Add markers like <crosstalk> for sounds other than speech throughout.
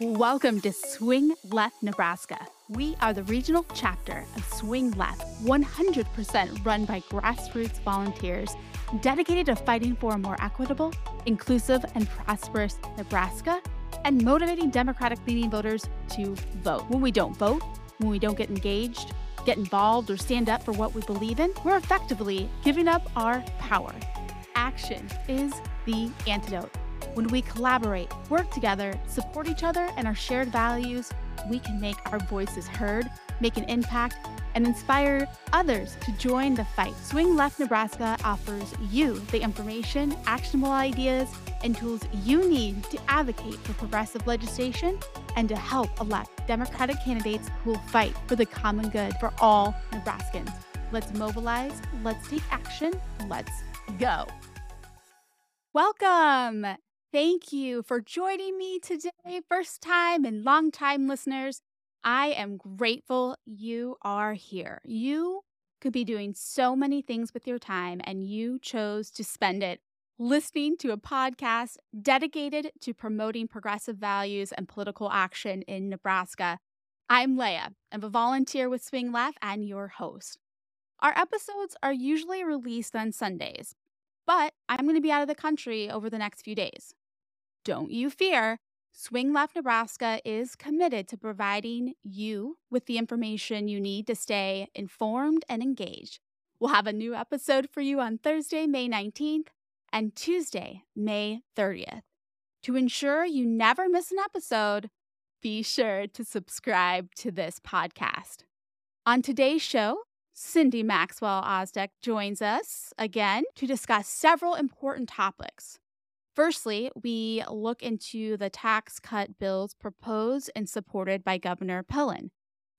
Welcome to Swing Left Nebraska. We are the regional chapter of Swing Left, 100% run by grassroots volunteers dedicated to fighting for a more equitable, inclusive, and prosperous Nebraska and motivating Democratic leaning voters to vote. When we don't vote, when we don't get engaged, get involved, or stand up for what we believe in, we're effectively giving up our power. Action is the antidote. When we collaborate, work together, support each other, and our shared values, we can make our voices heard, make an impact, and inspire others to join the fight. Swing Left Nebraska offers you the information, actionable ideas, and tools you need to advocate for progressive legislation and to help elect Democratic candidates who will fight for the common good for all Nebraskans. Let's mobilize, let's take action, let's go. Welcome. Thank you for joining me today, first time and long time listeners. I am grateful you are here. You could be doing so many things with your time, and you chose to spend it listening to a podcast dedicated to promoting progressive values and political action in Nebraska. I'm Leah. I'm a volunteer with Swing Left and your host. Our episodes are usually released on Sundays, but I'm going to be out of the country over the next few days. Don't you fear. Swing Left Nebraska is committed to providing you with the information you need to stay informed and engaged. We'll have a new episode for you on Thursday, May 19th and Tuesday, May 30th. To ensure you never miss an episode, be sure to subscribe to this podcast. On today's show, Cindy Maxwell Ostdiek joins us again to discuss several important topics. Firstly, we look into the tax cut bills proposed and supported by Governor Pillen.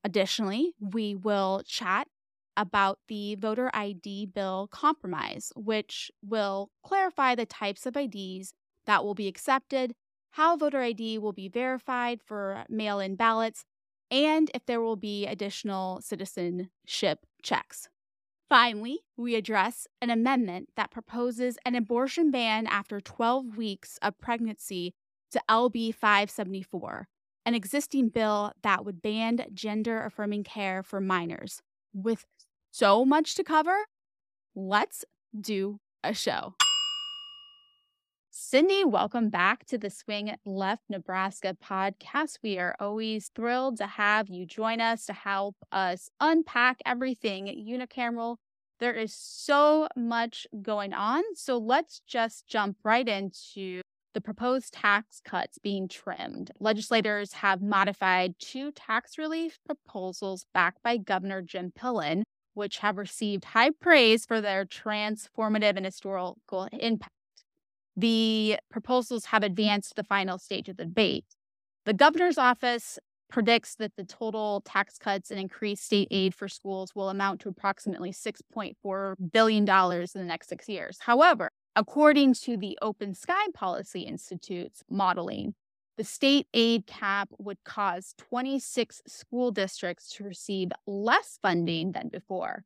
Additionally, we will chat about the voter ID bill compromise, which will clarify the types of IDs that will be accepted, how voter ID will be verified for mail in ballots, and if there will be additional citizenship checks. Finally, we address an amendment that proposes an abortion ban after 12 weeks of pregnancy to LB 574, an existing bill that would ban gender affirming care for minors. With so much to cover, let's do a show. Cindy, welcome back to the Swing Left Nebraska podcast. We are always thrilled to have you join us to help us unpack everything unicameral. There is so much going on. So let's just jump right into the proposed tax cuts being trimmed. Legislators have modified two tax relief proposals backed by Governor Jim Pillen, which have received high praise for their transformative and historical impact. The proposals have advanced to the final stage of the debate. The governor's office predicts that the total tax cuts and increased state aid for schools will amount to approximately $6.4 billion in the next six years. However, according to the Open Sky Policy Institute's modeling, the state aid cap would cause 26 school districts to receive less funding than before.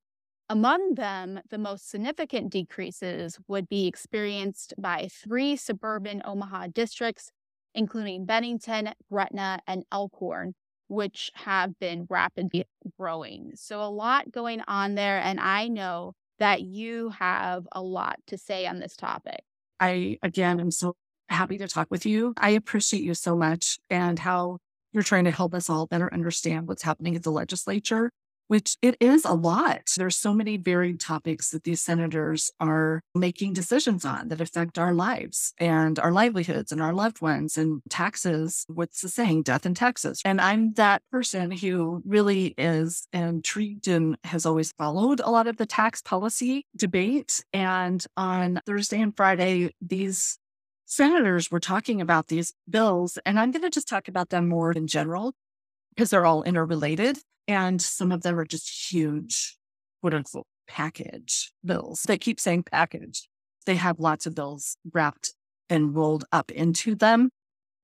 Among them, the most significant decreases would be experienced by three suburban Omaha districts, including Bennington, Gretna, and Elkhorn, which have been rapidly growing. So, a lot going on there. And I know that you have a lot to say on this topic. I, again, am so happy to talk with you. I appreciate you so much and how you're trying to help us all better understand what's happening at the legislature which it is a lot. There's so many varied topics that these senators are making decisions on that affect our lives and our livelihoods and our loved ones and taxes. What's the saying? Death in Texas. And I'm that person who really is intrigued and has always followed a lot of the tax policy debate. And on Thursday and Friday, these senators were talking about these bills, and I'm going to just talk about them more in general because they're all interrelated. And some of them are just huge, quote unquote, package bills. They keep saying package. They have lots of bills wrapped and rolled up into them.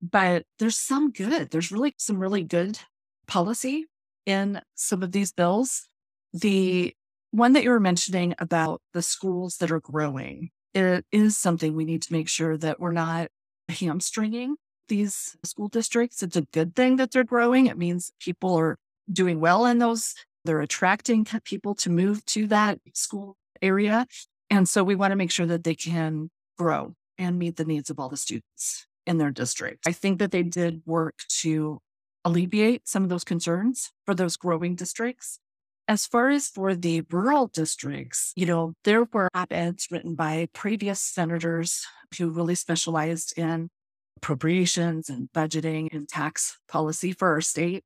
But there's some good. There's really some really good policy in some of these bills. The one that you were mentioning about the schools that are growing, it is something we need to make sure that we're not hamstringing these school districts. It's a good thing that they're growing. It means people are doing well in those. They're attracting people to move to that school area. And so we want to make sure that they can grow and meet the needs of all the students in their district. I think that they did work to alleviate some of those concerns for those growing districts. As far as for the rural districts, you know, there were op eds written by previous senators who really specialized in appropriations and budgeting and tax policy for our state.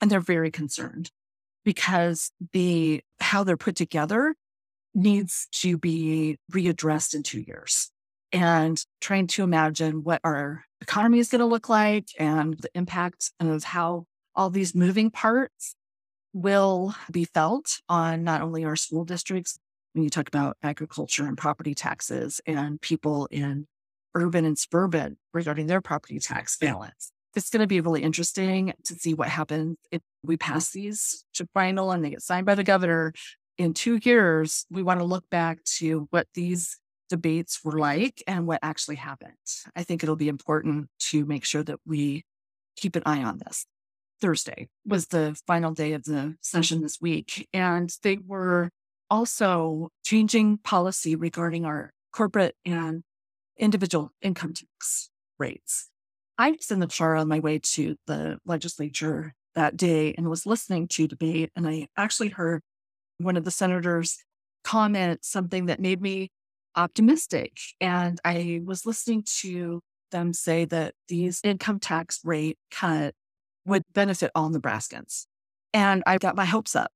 And they're very concerned because the how they're put together needs to be readdressed in two years and trying to imagine what our economy is going to look like and the impact of how all these moving parts will be felt on not only our school districts, when you talk about agriculture and property taxes and people in urban and suburban regarding their property tax balance. It's going to be really interesting to see what happens if we pass these to final and they get signed by the governor. In two years, we want to look back to what these debates were like and what actually happened. I think it'll be important to make sure that we keep an eye on this. Thursday was the final day of the session this week, and they were also changing policy regarding our corporate and individual income tax rates. I was in the car on my way to the legislature that day and was listening to debate, and I actually heard one of the senators comment something that made me optimistic. And I was listening to them say that these income tax rate cut would benefit all Nebraskans. And I got my hopes up,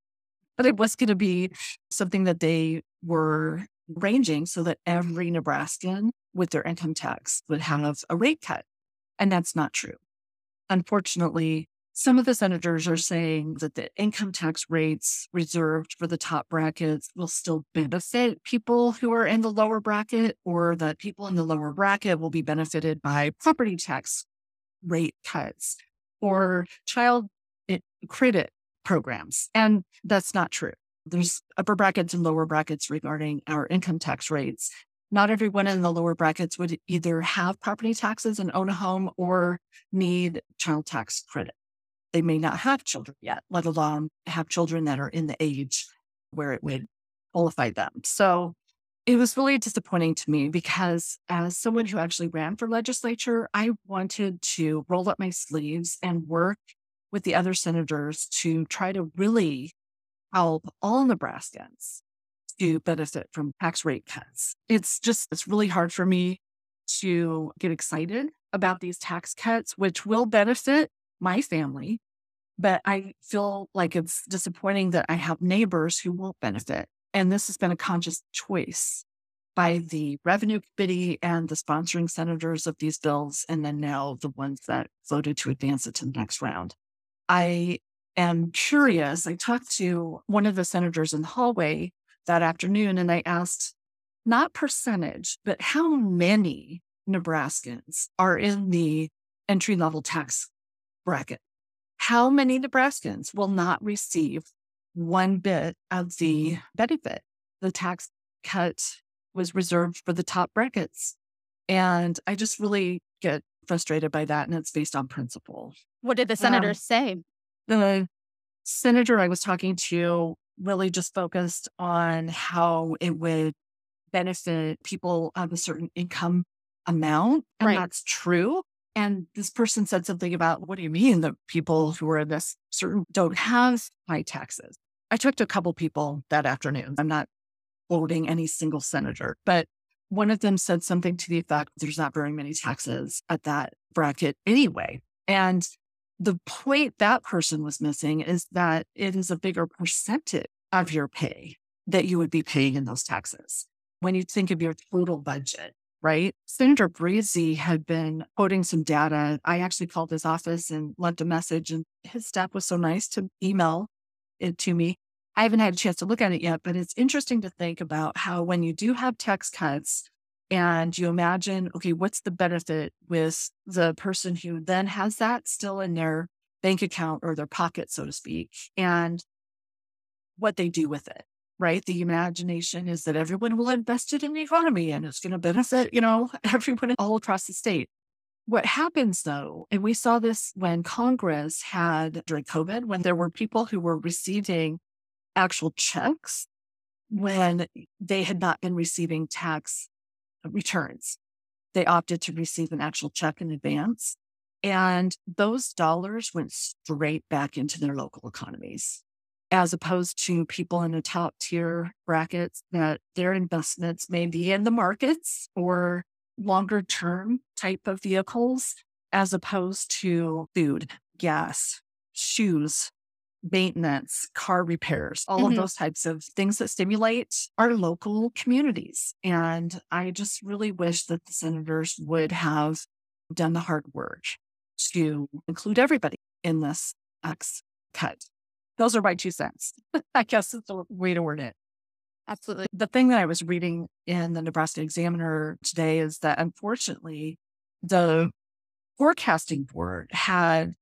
but it was going to be something that they were ranging so that every Nebraskan with their income tax would have a rate cut. And that's not true. Unfortunately, some of the senators are saying that the income tax rates reserved for the top brackets will still benefit people who are in the lower bracket, or that people in the lower bracket will be benefited by property tax rate cuts or child eh, credit programs. And that's not true. There's upper brackets and lower brackets regarding our income tax rates. Not everyone in the lower brackets would either have property taxes and own a home or need child tax credit they may not have children yet, let alone have children that are in the age where it would qualify them. So it was really disappointing to me because as someone who actually ran for legislature, I wanted to roll up my sleeves and work with the other senators to try to really help all Nebraskans to benefit from tax rate cuts. It's just, it's really hard for me to get excited about these tax cuts, which will benefit my family. But I feel like it's disappointing that I have neighbors who won't benefit. And this has been a conscious choice by the revenue committee and the sponsoring senators of these bills, and then now the ones that voted to advance it to the next round. I am curious. I talked to one of the senators in the hallway that afternoon, and I asked, not percentage, but how many Nebraskans are in the entry level tax bracket. How many Nebraskans will not receive one bit of the benefit? The tax cut was reserved for the top brackets. And I just really get frustrated by that. And it's based on principle. What did the senators um, say? The senator I was talking to really just focused on how it would benefit people of a certain income amount. And right. that's true. And this person said something about, what do you mean the people who are in this certain don't have high taxes? I talked to a couple people that afternoon. I'm not quoting any single senator, but one of them said something to the effect there's not very many taxes at that bracket anyway. And the point that person was missing is that it is a bigger percentage of your pay that you would be paying in those taxes. When you think of your total budget, right? Senator Briese had been quoting some data. I actually called his office and left a message, and his staff was so nice to email it to me. I haven't had a chance to look at it yet, but it's interesting to think about how when you do have tax cuts and you imagine, okay, what's the benefit with the person who then has that still in their bank account or their pocket, so to speak, and what they do with it right? The imagination is that everyone will invest it in the economy and it's going to benefit, you know, <laughs> everyone all across the state. What happens though, and we saw this when Congress had during COVID, when there were people who were receiving actual checks when they had not been receiving tax returns. They opted to receive an actual check in advance. And those dollars went straight back into their local economies, as opposed to people in the top tier brackets that their investments may be in the markets or longer term type of vehicles, as opposed to food, gas, shoes, maintenance, car repairs, all mm-hmm. of those types of things that stimulate our local communities. And I just really wish that the senators would have done the hard work to include everybody in this X cut. Those are my two cents. <laughs> I guess is the way to word it. Absolutely. The thing that I was reading in the Nebraska Examiner today is that unfortunately, the forecasting board had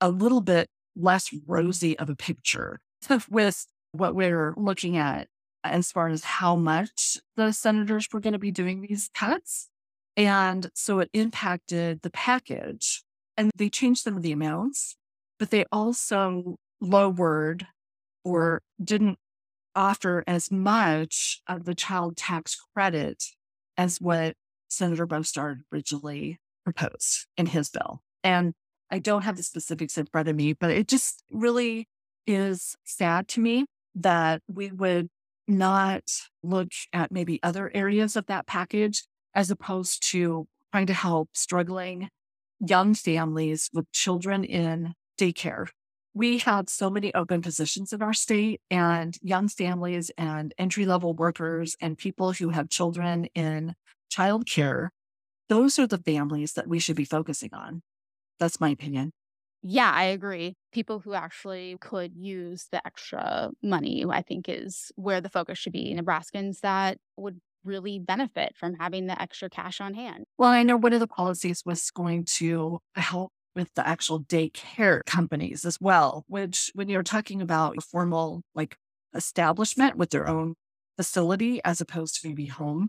a little bit less rosy of a picture <laughs> with what we're looking at as far as how much the senators were going to be doing these cuts. And so it impacted the package and they changed some of the amounts, but they also lowered or didn't offer as much of the child tax credit as what Senator Bostar originally proposed in his bill. And I don't have the specifics in front of me, but it just really is sad to me that we would not look at maybe other areas of that package as opposed to trying to help struggling young families with children in daycare. We have so many open positions in our state, and young families and entry level workers and people who have children in childcare. Those are the families that we should be focusing on. That's my opinion. Yeah, I agree. People who actually could use the extra money, I think, is where the focus should be. Nebraskans that would really benefit from having the extra cash on hand. Well, I know one of the policies was going to help with the actual daycare companies as well, which when you're talking about a formal like establishment with their own facility as opposed to maybe home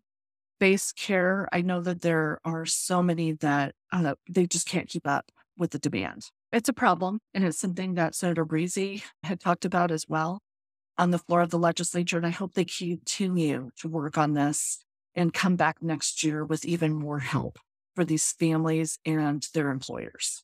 based care, I know that there are so many that uh, they just can't keep up with the demand. It's a problem, and it's something that Senator Briese had talked about as well on the floor of the legislature. And I hope they continue to work on this and come back next year with even more help for these families and their employers.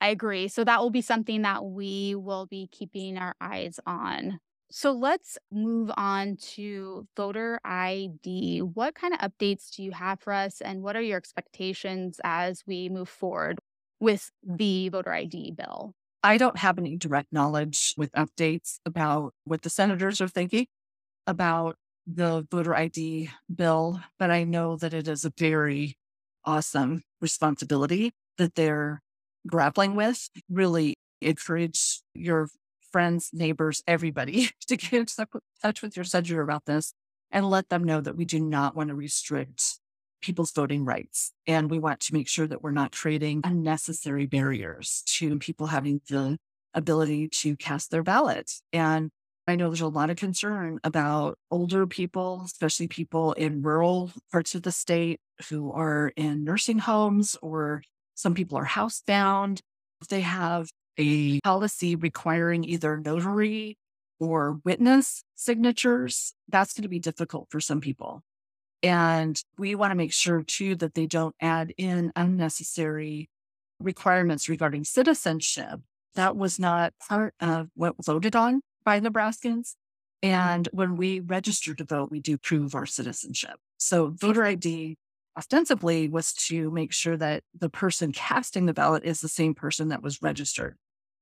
I agree. So that will be something that we will be keeping our eyes on. So let's move on to voter ID. What kind of updates do you have for us, and what are your expectations as we move forward with the voter ID bill? I don't have any direct knowledge with updates about what the senators are thinking about the voter ID bill, but I know that it is a very awesome responsibility that they're grappling with. Really encourage your friends, neighbors, everybody <laughs> to get in touch with your senator about this and let them know that we do not want to restrict people's voting rights. And we want to make sure that we're not creating unnecessary barriers to people having the ability to cast their ballot. And I know there's a lot of concern about older people, especially people in rural parts of the state who are in nursing homes or some people are housebound. If they have a policy requiring either notary or witness signatures, that's going to be difficult for some people. And we want to make sure too that they don't add in unnecessary requirements regarding citizenship. That was not part of what voted on by Nebraskans. And when we register to vote, we do prove our citizenship. So voter ID ostensibly was to make sure that the person casting the ballot is the same person that was registered.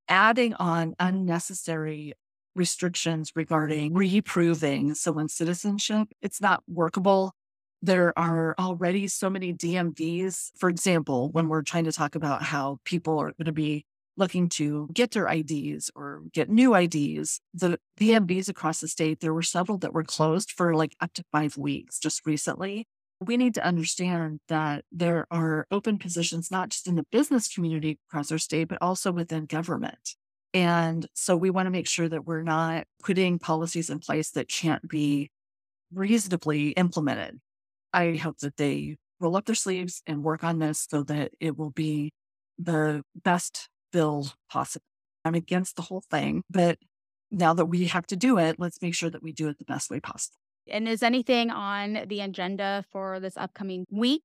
Adding on unnecessary restrictions regarding reproving someone's citizenship, it's not workable there are already so many DMVs. For example, when we're trying to talk about how people are going to be looking to get their IDs or get new IDs, the DMVs across the state, there were several that were closed for like up to five weeks just recently. We need to understand that there are open positions, not just in the business community across our state, but also within government. And so we want to make sure that we're not putting policies in place that can't be reasonably implemented. I hope that they roll up their sleeves and work on this so that it will be the best bill possible. I'm against the whole thing, but now that we have to do it, let's make sure that we do it the best way possible. And is anything on the agenda for this upcoming week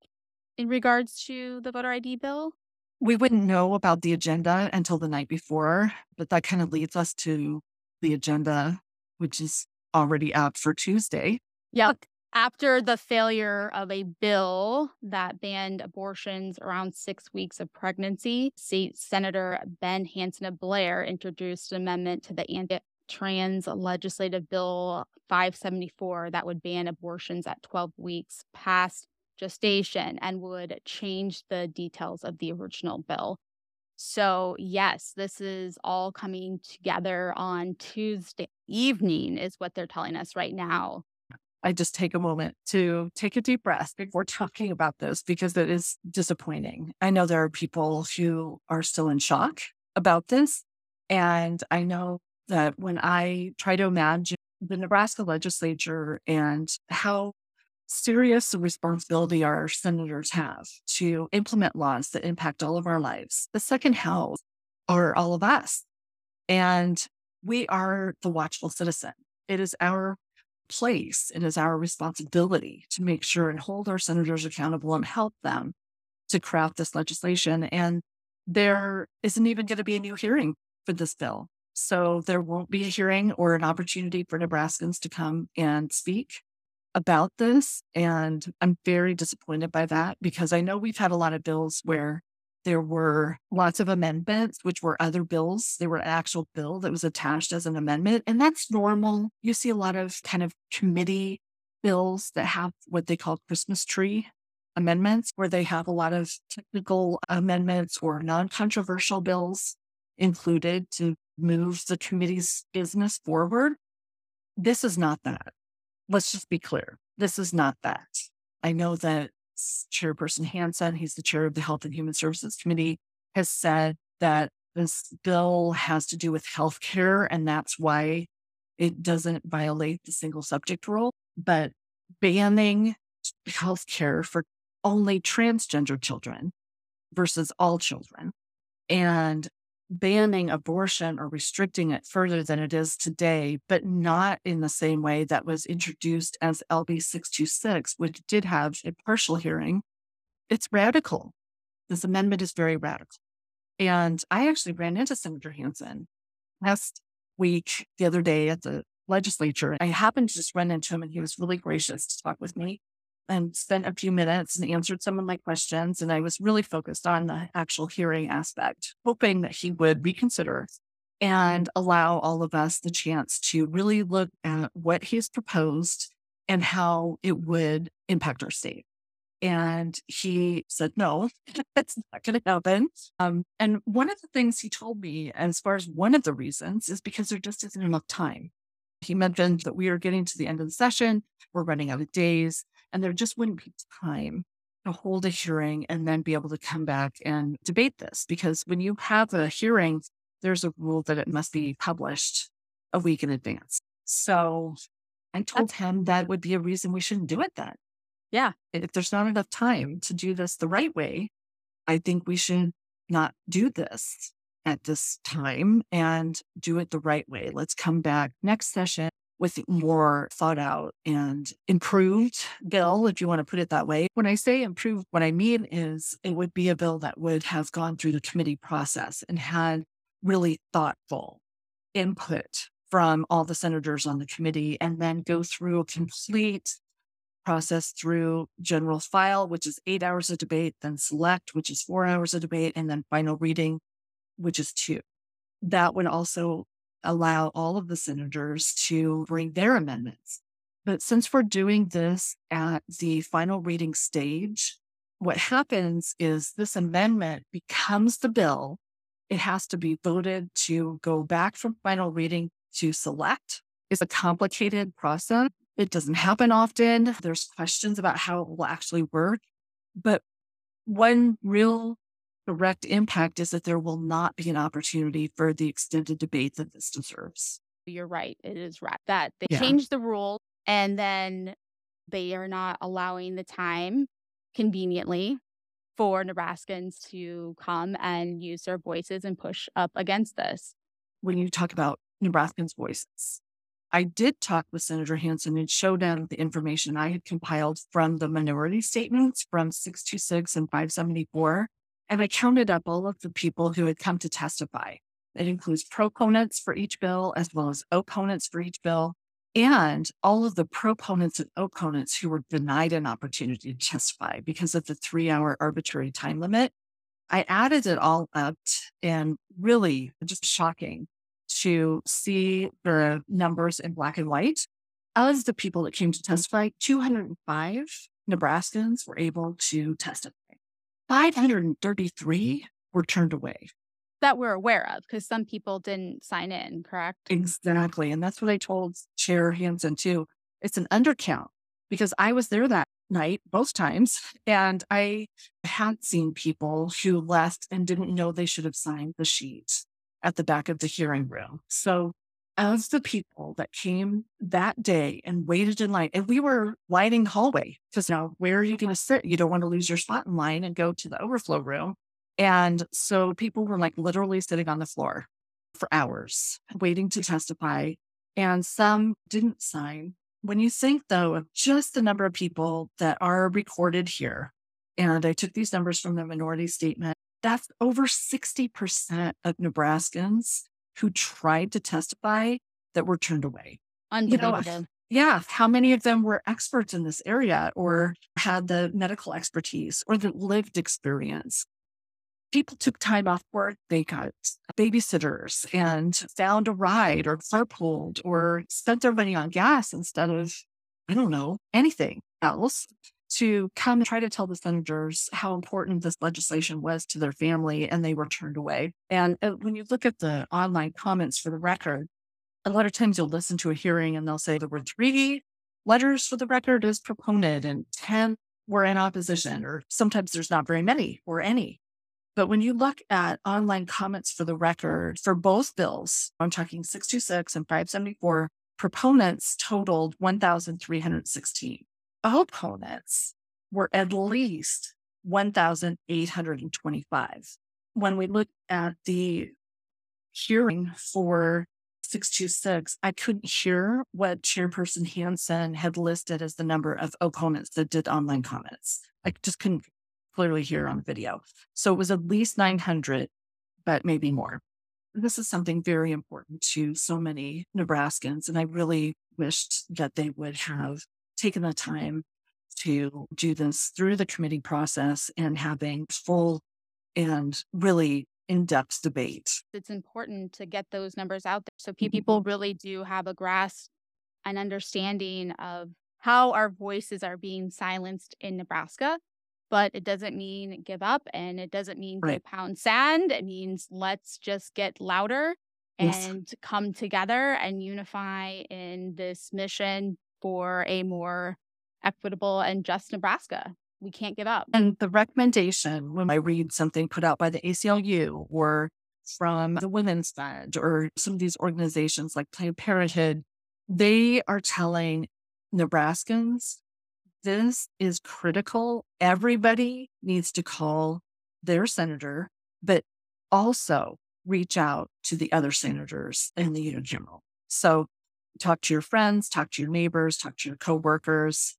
in regards to the voter ID bill? We wouldn't know about the agenda until the night before, but that kind of leads us to the agenda, which is already out for Tuesday. Yep. After the failure of a bill that banned abortions around six weeks of pregnancy, State Senator Ben Hansen of Blair introduced an amendment to the anti trans legislative bill 574 that would ban abortions at 12 weeks past gestation and would change the details of the original bill. So, yes, this is all coming together on Tuesday evening, is what they're telling us right now. I just take a moment to take a deep breath before talking about this because it is disappointing. I know there are people who are still in shock about this. And I know that when I try to imagine the Nebraska legislature and how serious a responsibility our senators have to implement laws that impact all of our lives, the second house are all of us. And we are the watchful citizen. It is our place, it is our responsibility to make sure and hold our senators accountable and help them to craft this legislation. And there isn't even going to be a new hearing for this bill. So there won't be a hearing or an opportunity for Nebraskans to come and speak about this. And I'm very disappointed by that because I know we've had a lot of bills where there were lots of amendments, which were other bills. There were an actual bill that was attached as an amendment. And that's normal. You see a lot of kind of committee bills that have what they call Christmas tree amendments, where they have a lot of technical amendments or non controversial bills included to move the committee's business forward. This is not that. Let's just be clear. This is not that. I know that Chairperson Hansen, he's the chair of the Health and Human Services Committee, has said that this bill has to do with health care, and that's why it doesn't violate the single subject rule. But banning health care for only transgender children versus all children and banning abortion or restricting it further than it is today, but not in the same way that was introduced as LB 626, which did have a partial hearing. It's radical. This amendment is very radical. And I actually ran into Senator Hansen last week, the other day at the legislature. I happened to just run into him and he was really gracious to talk with me and spent a few minutes and answered some of my questions. And I was really focused on the actual hearing aspect, hoping that he would reconsider and allow all of us the chance to really look at what he's proposed and how it would impact our state. And he said, no, <laughs> that's not going to happen. Um, and one of the things he told me, as far as one of the reasons, is because there just isn't enough time. He mentioned that we are getting to the end of the session, we're running out of days, and there just wouldn't be time to hold a hearing and then be able to come back and debate this. Because when you have a hearing, there's a rule that it must be published a week in advance. So I told That's- him that would be a reason we shouldn't do it then. Yeah. If there's not enough time to do this the right way, I think we should not do this at this time and do it the right way. Let's come back next session with more thought out and improved bill, if you want to put it that way. When I say improved, what I mean is it would be a bill that would have gone through the committee process and had really thoughtful input from all the senators on the committee and then go through a complete process through general file, which is eight hours of debate, then select, which is four hours of debate, and then final reading, which is two. That would also allow all of the senators to bring their amendments. But since we're doing this at the final reading stage, what happens is this amendment becomes the bill. It has to be voted to go back from final reading to select. It's a complicated process. It doesn't happen often. There's questions about how it will actually work. But one real direct impact is that there will not be an opportunity for the extended debate that this deserves. You're right. It is right that they yeah. changed the rule and then they are not allowing the time conveniently for Nebraskans to come and use their voices and push up against this. When you talk about Nebraskans' voices, I did talk with Senator Hansen and showed him the information I had compiled from the minority statements from 626 and 574. And I counted up all of the people who had come to testify. It includes proponents for each bill as well as opponents for each bill, and all of the proponents and opponents who were denied an opportunity to testify because of the three hour arbitrary time limit. I added it all up and really just shocking to see the numbers in black and white. Of the people that came to testify, 205 Nebraskans were able to testify. 533 were turned away. That we're aware of because some people didn't sign in, correct? Exactly. And that's what I told Chair Hansen too. It's an undercount because I was there that night both times and I had seen people who left and didn't know they should have signed the sheet at the back of the hearing room. So as the people that came that day and waited in line, and we were lining hallway because now where are you going to sit? You don't want to lose your spot in line and go to the overflow room. And so people were like literally sitting on the floor for hours waiting to testify. And some didn't sign. When you think, though, of just the number of people that are recorded here, and I took these numbers from the minority statement, that's over 60% of Nebraskans who tried to testify that were turned away. Unbelievable. You know, yeah. How many of them were experts in this area or had the medical expertise or the lived experience? People took time off work. They got babysitters and found a ride or carpooled or spent their money on gas instead of, I don't know, anything else to come and try to tell the senators how important this legislation was to their family, and they were turned away. And uh, when you look at the online comments for the record, a lot of times you'll listen to a hearing and they'll say there were three letters for the record as proponent and 10 were in opposition, or sometimes there's not very many or any. But when you look at online comments for the record for both bills, I'm talking 626 and 574, proponents totaled 1,316 opponents were at least 1,825. When we look at the hearing for 626, I couldn't hear what Chairperson Hansen had listed as the number of opponents that did online comments. I just couldn't clearly hear on video. So it was at least 900, but maybe more. This is something very important to so many Nebraskans. And I really wished that they would have taken the time to do this through the committee process and having full and really in depth debate. It's important to get those numbers out there so mm-hmm. people really do have a grasp and understanding of how our voices are being silenced in Nebraska. But it doesn't mean give up and it doesn't mean right. go pound sand. It means let's just get louder and yes. come together and unify in this mission for a more equitable and just Nebraska. We can't give up. And the recommendation when I read something put out by the ACLU or from the Women's Fund or some of these organizations like Planned Parenthood, they are telling Nebraskans this is critical. Everybody needs to call their senator, but also reach out to the other senators in the Unicameral. So talk to your friends, talk to your neighbors, talk to your coworkers.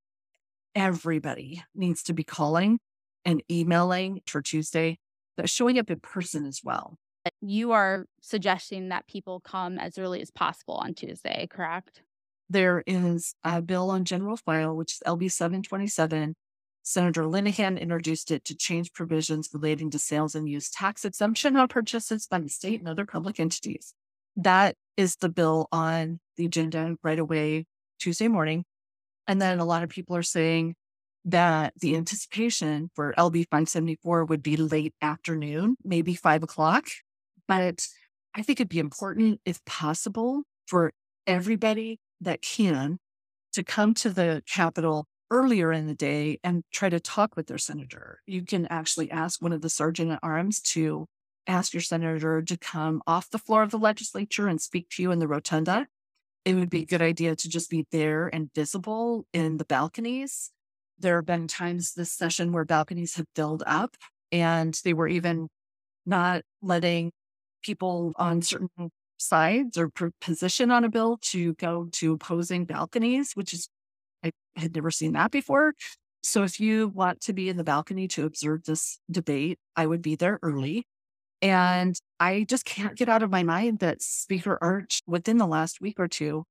Everybody needs to be calling and emailing for Tuesday, but showing up in person as well. You are suggesting that people come as early as possible on Tuesday, correct? There is a bill on general file, which is LB 727. Senator Linehan introduced it to change provisions relating to sales and use tax exemption on purchases by the state and other public entities. That is the bill on the agenda right away Tuesday morning. And then a lot of people are saying that the anticipation for LB 574 would be late afternoon, maybe five o'clock. But I think it'd be important, if possible, for everybody that can to come to the Capitol earlier in the day and try to talk with their senator. You can actually ask one of the sergeant at arms to ask your senator to come off the floor of the legislature and speak to you in the rotunda. It would be a good idea to just be there and visible in the balconies There have been times this session where balconies have filled up and they were even not letting people on certain sides or position on a bill to go to opposing balconies, which is, I had never seen that before. So if you want to be in the balcony to observe this debate, I would be there early. And I just can't get out of my mind that Speaker Arch, within the last week or two,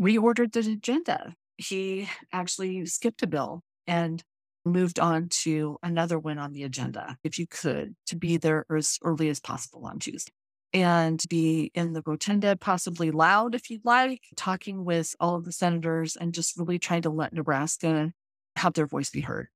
reordered the agenda. He actually skipped a bill and moved on to another one on the agenda, if you could, to be there as early as possible on Tuesday and be in the rotunda, possibly loud if you'd like, talking with all of the senators and just really trying to let Nebraska have their voice be heard.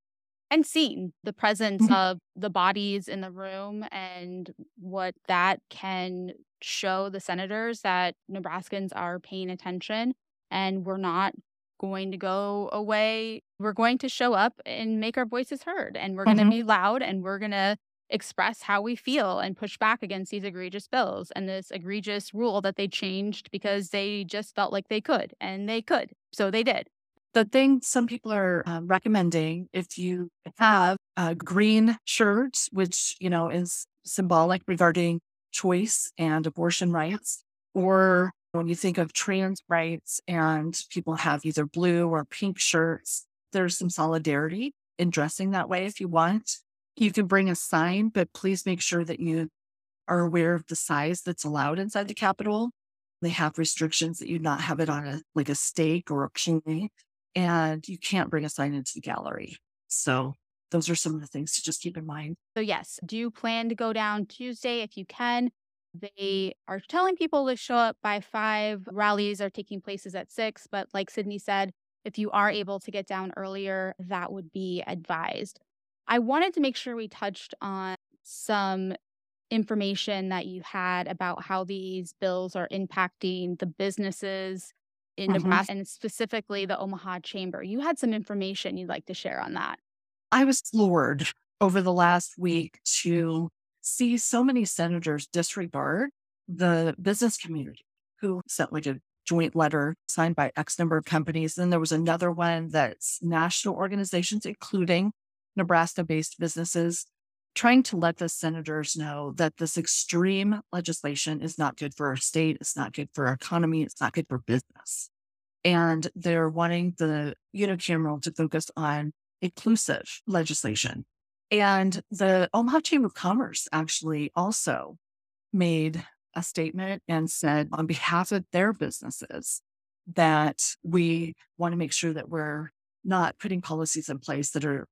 And seen the presence mm-hmm. of the bodies in the room and what that can show the senators that Nebraskans are paying attention and we're not going to go away. We're going to show up and make our voices heard and we're mm-hmm. going to be loud and we're going to express how we feel and push back against these egregious bills and this egregious rule that they changed because they just felt like they could and they could. So they did. The thing some people are uh, recommending if you have a green shirt, which, you know, is symbolic regarding choice and abortion rights, or when you think of trans rights and people have either blue or pink shirts, there's some solidarity in dressing that way if you want. You can bring a sign, but please make sure that you are aware of the size that's allowed inside the Capitol. They have restrictions that you not have it on a like a stake or a pole, and you can't bring a sign into the gallery. So those are some of the things to just keep in mind. So yes, do you plan to go down Tuesday if you can? They are telling people to show up by five. Rallies are taking places at six, but like Cindy said, if you are able to get down earlier, that would be advised. I wanted to make sure we touched on some information that you had about how these bills are impacting the businesses in mm-hmm. Nebraska and specifically the Omaha Chamber. You had some information you'd like to share on that. I was floored over the last week to see so many senators disregard the business community who sent like a joint letter signed by X number of companies. Then there was another one that's national organizations, including Nebraska based businesses, trying to let the senators know that this extreme legislation is not good for our state. It's not good for our economy. It's not good for business. And they're wanting the unicameral to focus on inclusive legislation. And the Omaha Chamber of Commerce actually also made a statement and said on behalf of their businesses that we want to make sure that we're not putting policies in place that are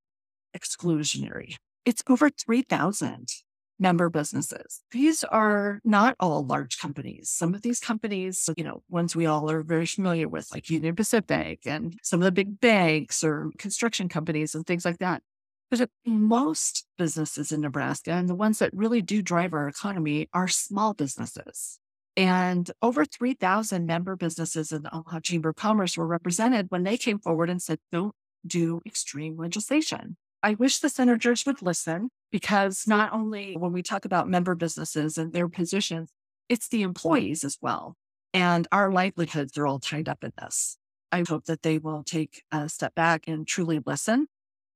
exclusionary. It's over 3,000 member businesses. These are not all large companies. Some of these companies, you know, ones we all are very familiar with, like Union Pacific and some of the big banks or construction companies and things like that. But most businesses in Nebraska and the ones that really do drive our economy are small businesses. And over 3,000 member businesses in the Omaha Chamber of Commerce were represented when they came forward and said, don't do extreme legislation. I wish the senators would listen because not only when we talk about member businesses and their positions, it's the employees as well. And our livelihoods are all tied up in this. I hope that they will take a step back and truly listen.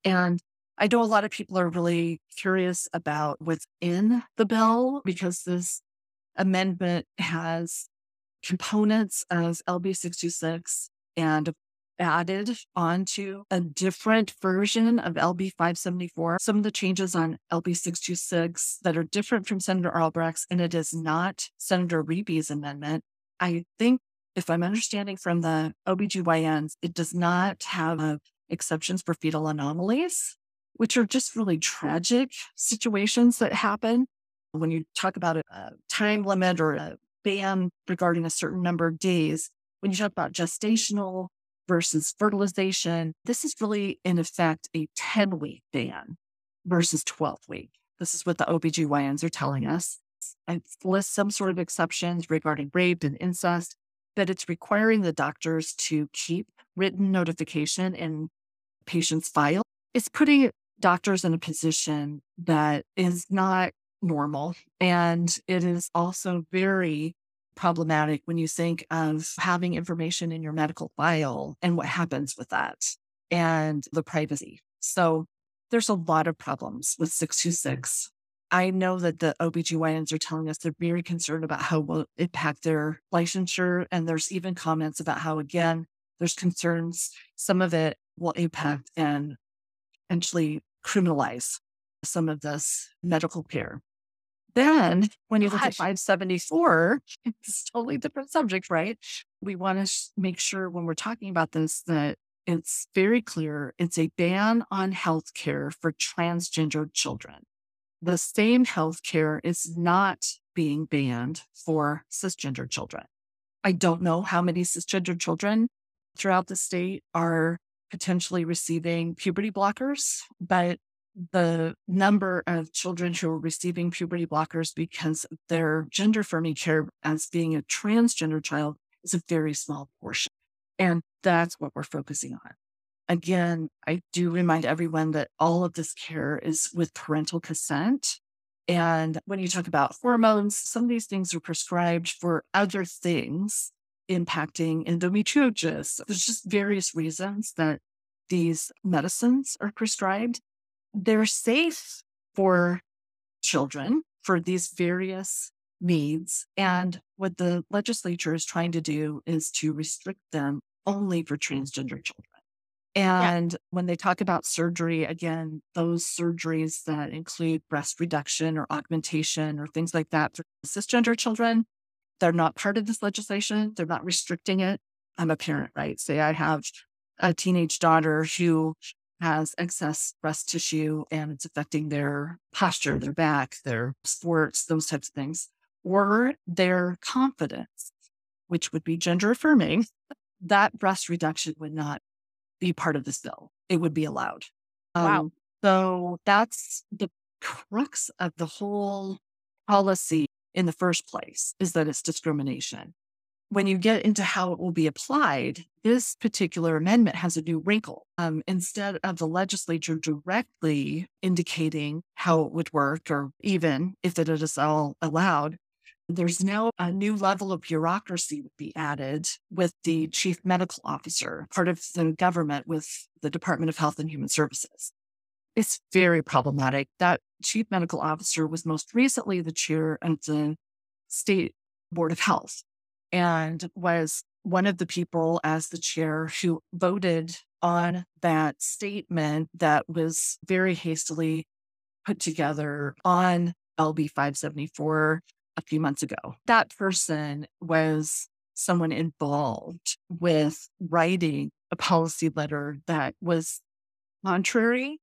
And I know a lot of people are really curious about what's in the bill because this amendment has components of LB 626 and added onto a different version of LB 574. Some of the changes on LB 626 that are different from Senator Albrecht's, and it is not Senator Riepe's amendment. I think, if I'm understanding from the OBGYNs, it does not have uh, exceptions for fetal anomalies, which are just really tragic situations that happen. When you talk about a, a time limit or a ban regarding a certain number of days, when you talk about gestational versus fertilization. This is really, in effect, a 10 week ban versus 12 week. This is what the OBGYNs are telling us. It lists some sort of exceptions regarding rape and incest, but it's requiring the doctors to keep written notification in patient's file. It's putting doctors in a position that is not normal. And it is also very problematic when you think of having information in your medical file and what happens with that. and the privacy. So there's a lot of problems with 626. I know that the OBGYNs are telling us they're very concerned about how it will impact their licensure. And there's even comments about how, again, there's concerns. Some of it will impact and potentially criminalize some of this medical care. Then, when you look at 574, it's a totally different subject, right? We want to make sure when we're talking about this that it's very clear it's a ban on health care for transgender children. The same health care is not being banned for cisgender children. I don't know how many cisgender children throughout the state are potentially receiving puberty blockers, but the number of children who are receiving puberty blockers because their gender care as being a transgender child is a very small portion. And that's what we're focusing on. Again, I do remind everyone that all of this care is with parental consent. And when you talk about hormones, some of these things are prescribed for other things impacting endometriosis. There's just various reasons that these medicines are prescribed. They're safe for children for these various needs. And what the legislature is trying to do is to restrict them only for transgender children. And yeah. when they talk about surgery, again, those surgeries that include breast reduction or augmentation or things like that for cisgender children, they're not part of this legislation. They're not restricting it. I'm a parent, right? Say I have a teenage daughter who has excess breast tissue and it's affecting their posture, their back, their sports, those types of things, or their confidence, which would be gender affirming, that breast reduction would not be part of this bill. It would be allowed. Wow. Um, so that's the crux of the whole policy in the first place is that it's discrimination. When you get into how it will be applied, this particular amendment has a new wrinkle. Um, instead of the legislature directly indicating how it would work, or even if it is all allowed, there's now a new level of bureaucracy would be added with the chief medical officer, part of the government with the Department of Health and Human Services. It's very problematic. That chief medical officer was most recently the chair of the state board of health and was one of the people as the chair who voted on that statement that was very hastily put together on LB 574 a few months ago. That person was someone involved with writing a policy letter that was contrary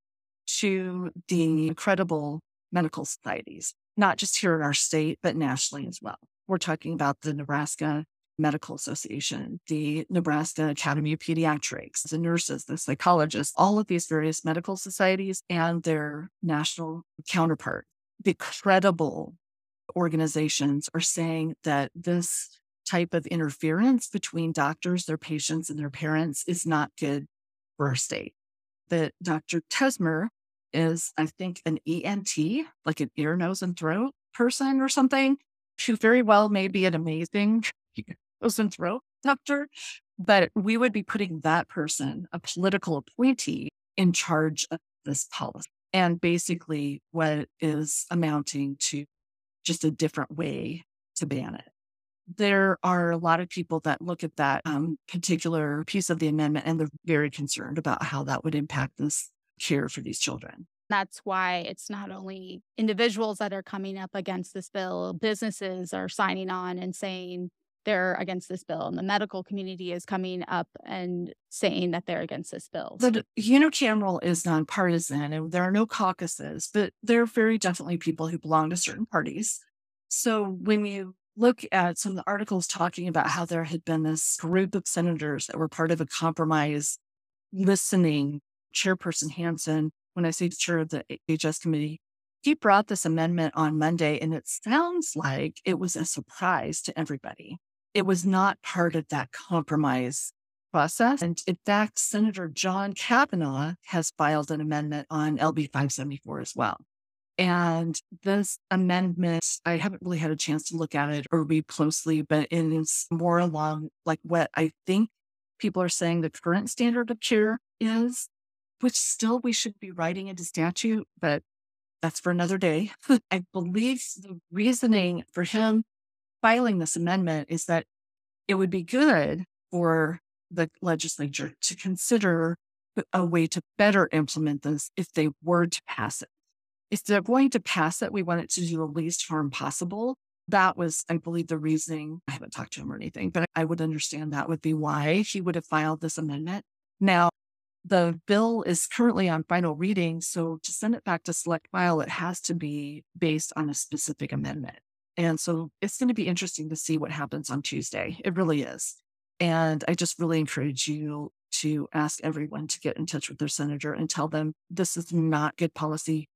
to the credible medical societies, not just here in our state, but nationally as well. We're talking about the Nebraska Medical Association, the Nebraska Academy of Pediatrics, the nurses, the psychologists, all of these various medical societies and their national counterpart. The credible organizations are saying that this type of interference between doctors, their patients, and their parents is not good for our state. That Dr. Tesmer is, I think, an ENT, like an ear, nose, and throat person or something, who very well may be an amazing throat doctor, but we would be putting that person, a political appointee, in charge of this policy. And basically, what is amounting to just a different way to ban it. There are a lot of people that look at that um, particular piece of the amendment and they're very concerned about how that would impact this care for these children. That's why it's not only individuals that are coming up against this bill, businesses are signing on and saying they're against this bill, and the medical community is coming up and saying that they're against this bill. The uh, unicameral is nonpartisan, and there are no caucuses, but there are very definitely people who belong to certain parties. So when you look at some of the articles talking about how there had been this group of senators that were part of a compromise listening, Chairperson Hansen, when I say chair of the HS committee, he brought this amendment on Monday, and it sounds like it was a surprise to everybody it was not part of that compromise process. And in fact, Senator John Cavanaugh has filed an amendment on LB 574 as well. And this amendment, I haven't really had a chance to look at it or read closely, but it is more along like what I think people are saying the current standard of care is, which still we should be writing into statute, but that's for another day. <laughs> I believe the reasoning for him filing this amendment is that it would be good for the legislature to consider a way to better implement this if they were to pass it. If they're going to pass it, we want it to do the least harm possible. That was, I believe, the reasoning. I haven't talked to him or anything, but I would understand that would be why he would have filed this amendment. Now, the bill is currently on final reading. So to send it back to select file, it has to be based on a specific amendment. And so it's going to be interesting to see what happens on Tuesday. It really is. And I just really encourage you to ask everyone to get in touch with their senator and tell them this is not good policy.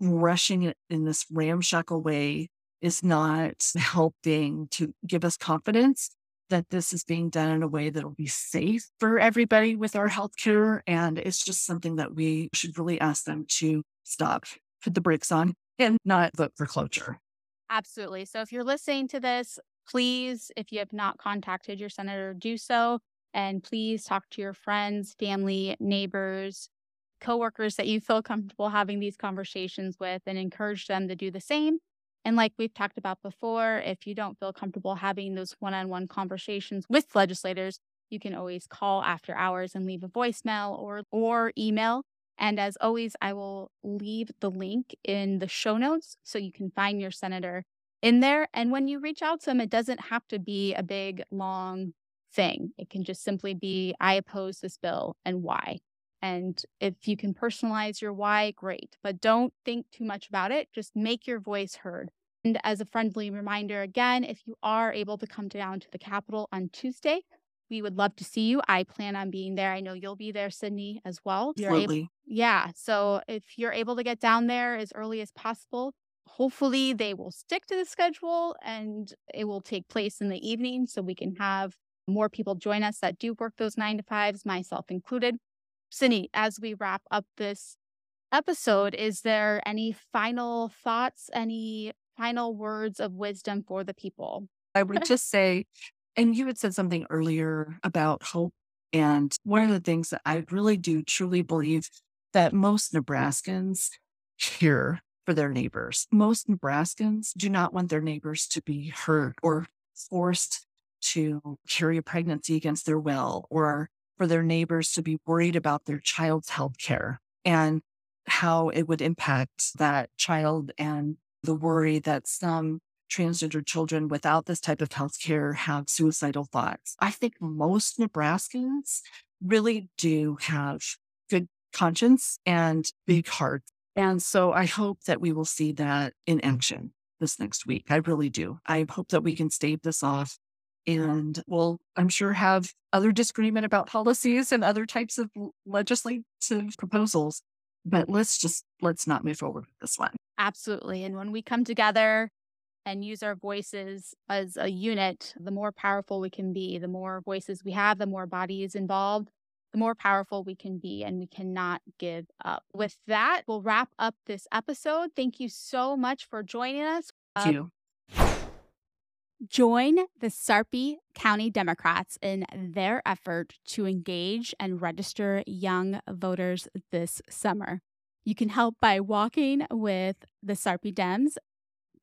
Rushing it in this ramshackle way is not <laughs> helping to give us confidence that this is being done in a way that will be safe for everybody with our healthcare. And it's just something that we should really ask them to stop, put the brakes on, and not vote for cloture. Absolutely. So if you're listening to this, please, if you have not contacted your senator, do so. And please talk to your friends, family, neighbors, coworkers that you feel comfortable having these conversations with and encourage them to do the same. And like we've talked about before, if you don't feel comfortable having those one on one conversations with legislators, you can always call after hours and leave a voicemail or, or email. And as always, I will leave the link in the show notes so you can find your senator in there. And when you reach out to them, it doesn't have to be a big, long thing. It can just simply be, I oppose this bill and why. And if you can personalize your why, great. But don't think too much about it. Just make your voice heard. And as a friendly reminder, again, if you are able to come down to the Capitol on Tuesday, we would love to see you. I plan on being there. I know you'll be there, Cindy, as well. Absolutely. Able, yeah. So if you're able to get down there as early as possible, hopefully they will stick to the schedule and it will take place in the evening so we can have more people join us that do work those nine to fives, myself included. Cindy, as we wrap up this episode, is there any final thoughts, any final words of wisdom for the people? I would <laughs> just say, and you had said something earlier about hope. And one of the things that I really do truly believe that most Nebraskans care for their neighbors. Most Nebraskans do not want their neighbors to be hurt or forced to carry a pregnancy against their will or for their neighbors to be worried about their child's health care and how it would impact that child and the worry that some transgender children without this type of health care have suicidal thoughts. I think most Nebraskans really do have good conscience and big mm-hmm. hearts. And so I hope that we will see that in action this next week. I really do. I hope that we can stave this off and we'll, I'm sure, have other disagreement about policies and other types of legislative proposals. But let's just, let's not move forward with this one. Absolutely. And when we come together and use our voices as a unit, the more powerful we can be. The more voices we have, the more bodies involved, the more powerful we can be, and we cannot give up. With that, we'll wrap up this episode. Thank you so much for joining us. Thank uh, you. Join the Sarpy County Democrats in their effort to engage and register young voters this summer. You can help by walking with the Sarpy Dems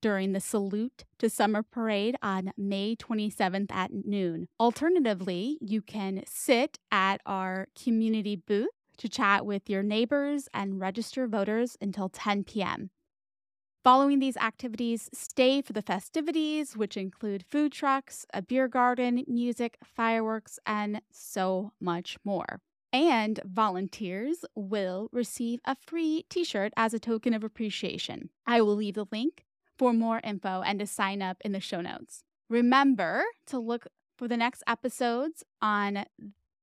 during the Salute to Summer Parade on May 27th at noon. Alternatively, you can sit at our community booth to chat with your neighbors and register voters until 10 p.m. Following these activities, stay for the festivities, which include food trucks, a beer garden, music, fireworks, and so much more. And volunteers will receive a free t shirt as a token of appreciation. I will leave the link for more info and to sign up in the show notes. Remember to look for the next episodes on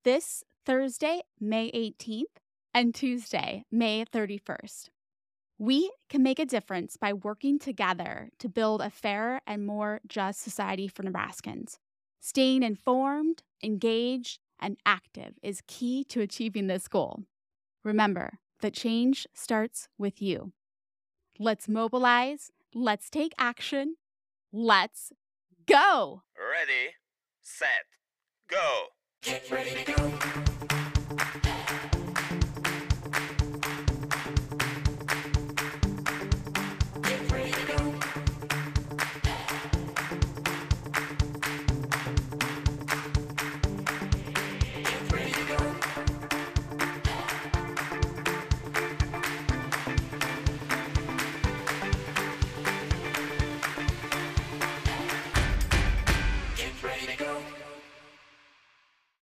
this Thursday, May 18th, and Tuesday, May 31st. We can make a difference by working together to build a fairer and more just society for Nebraskans. Staying informed, engaged, and active is key to achieving this goal. Remember that change starts with you. Let's mobilize, let's take action, let's go! Ready, set, go! Get ready to go.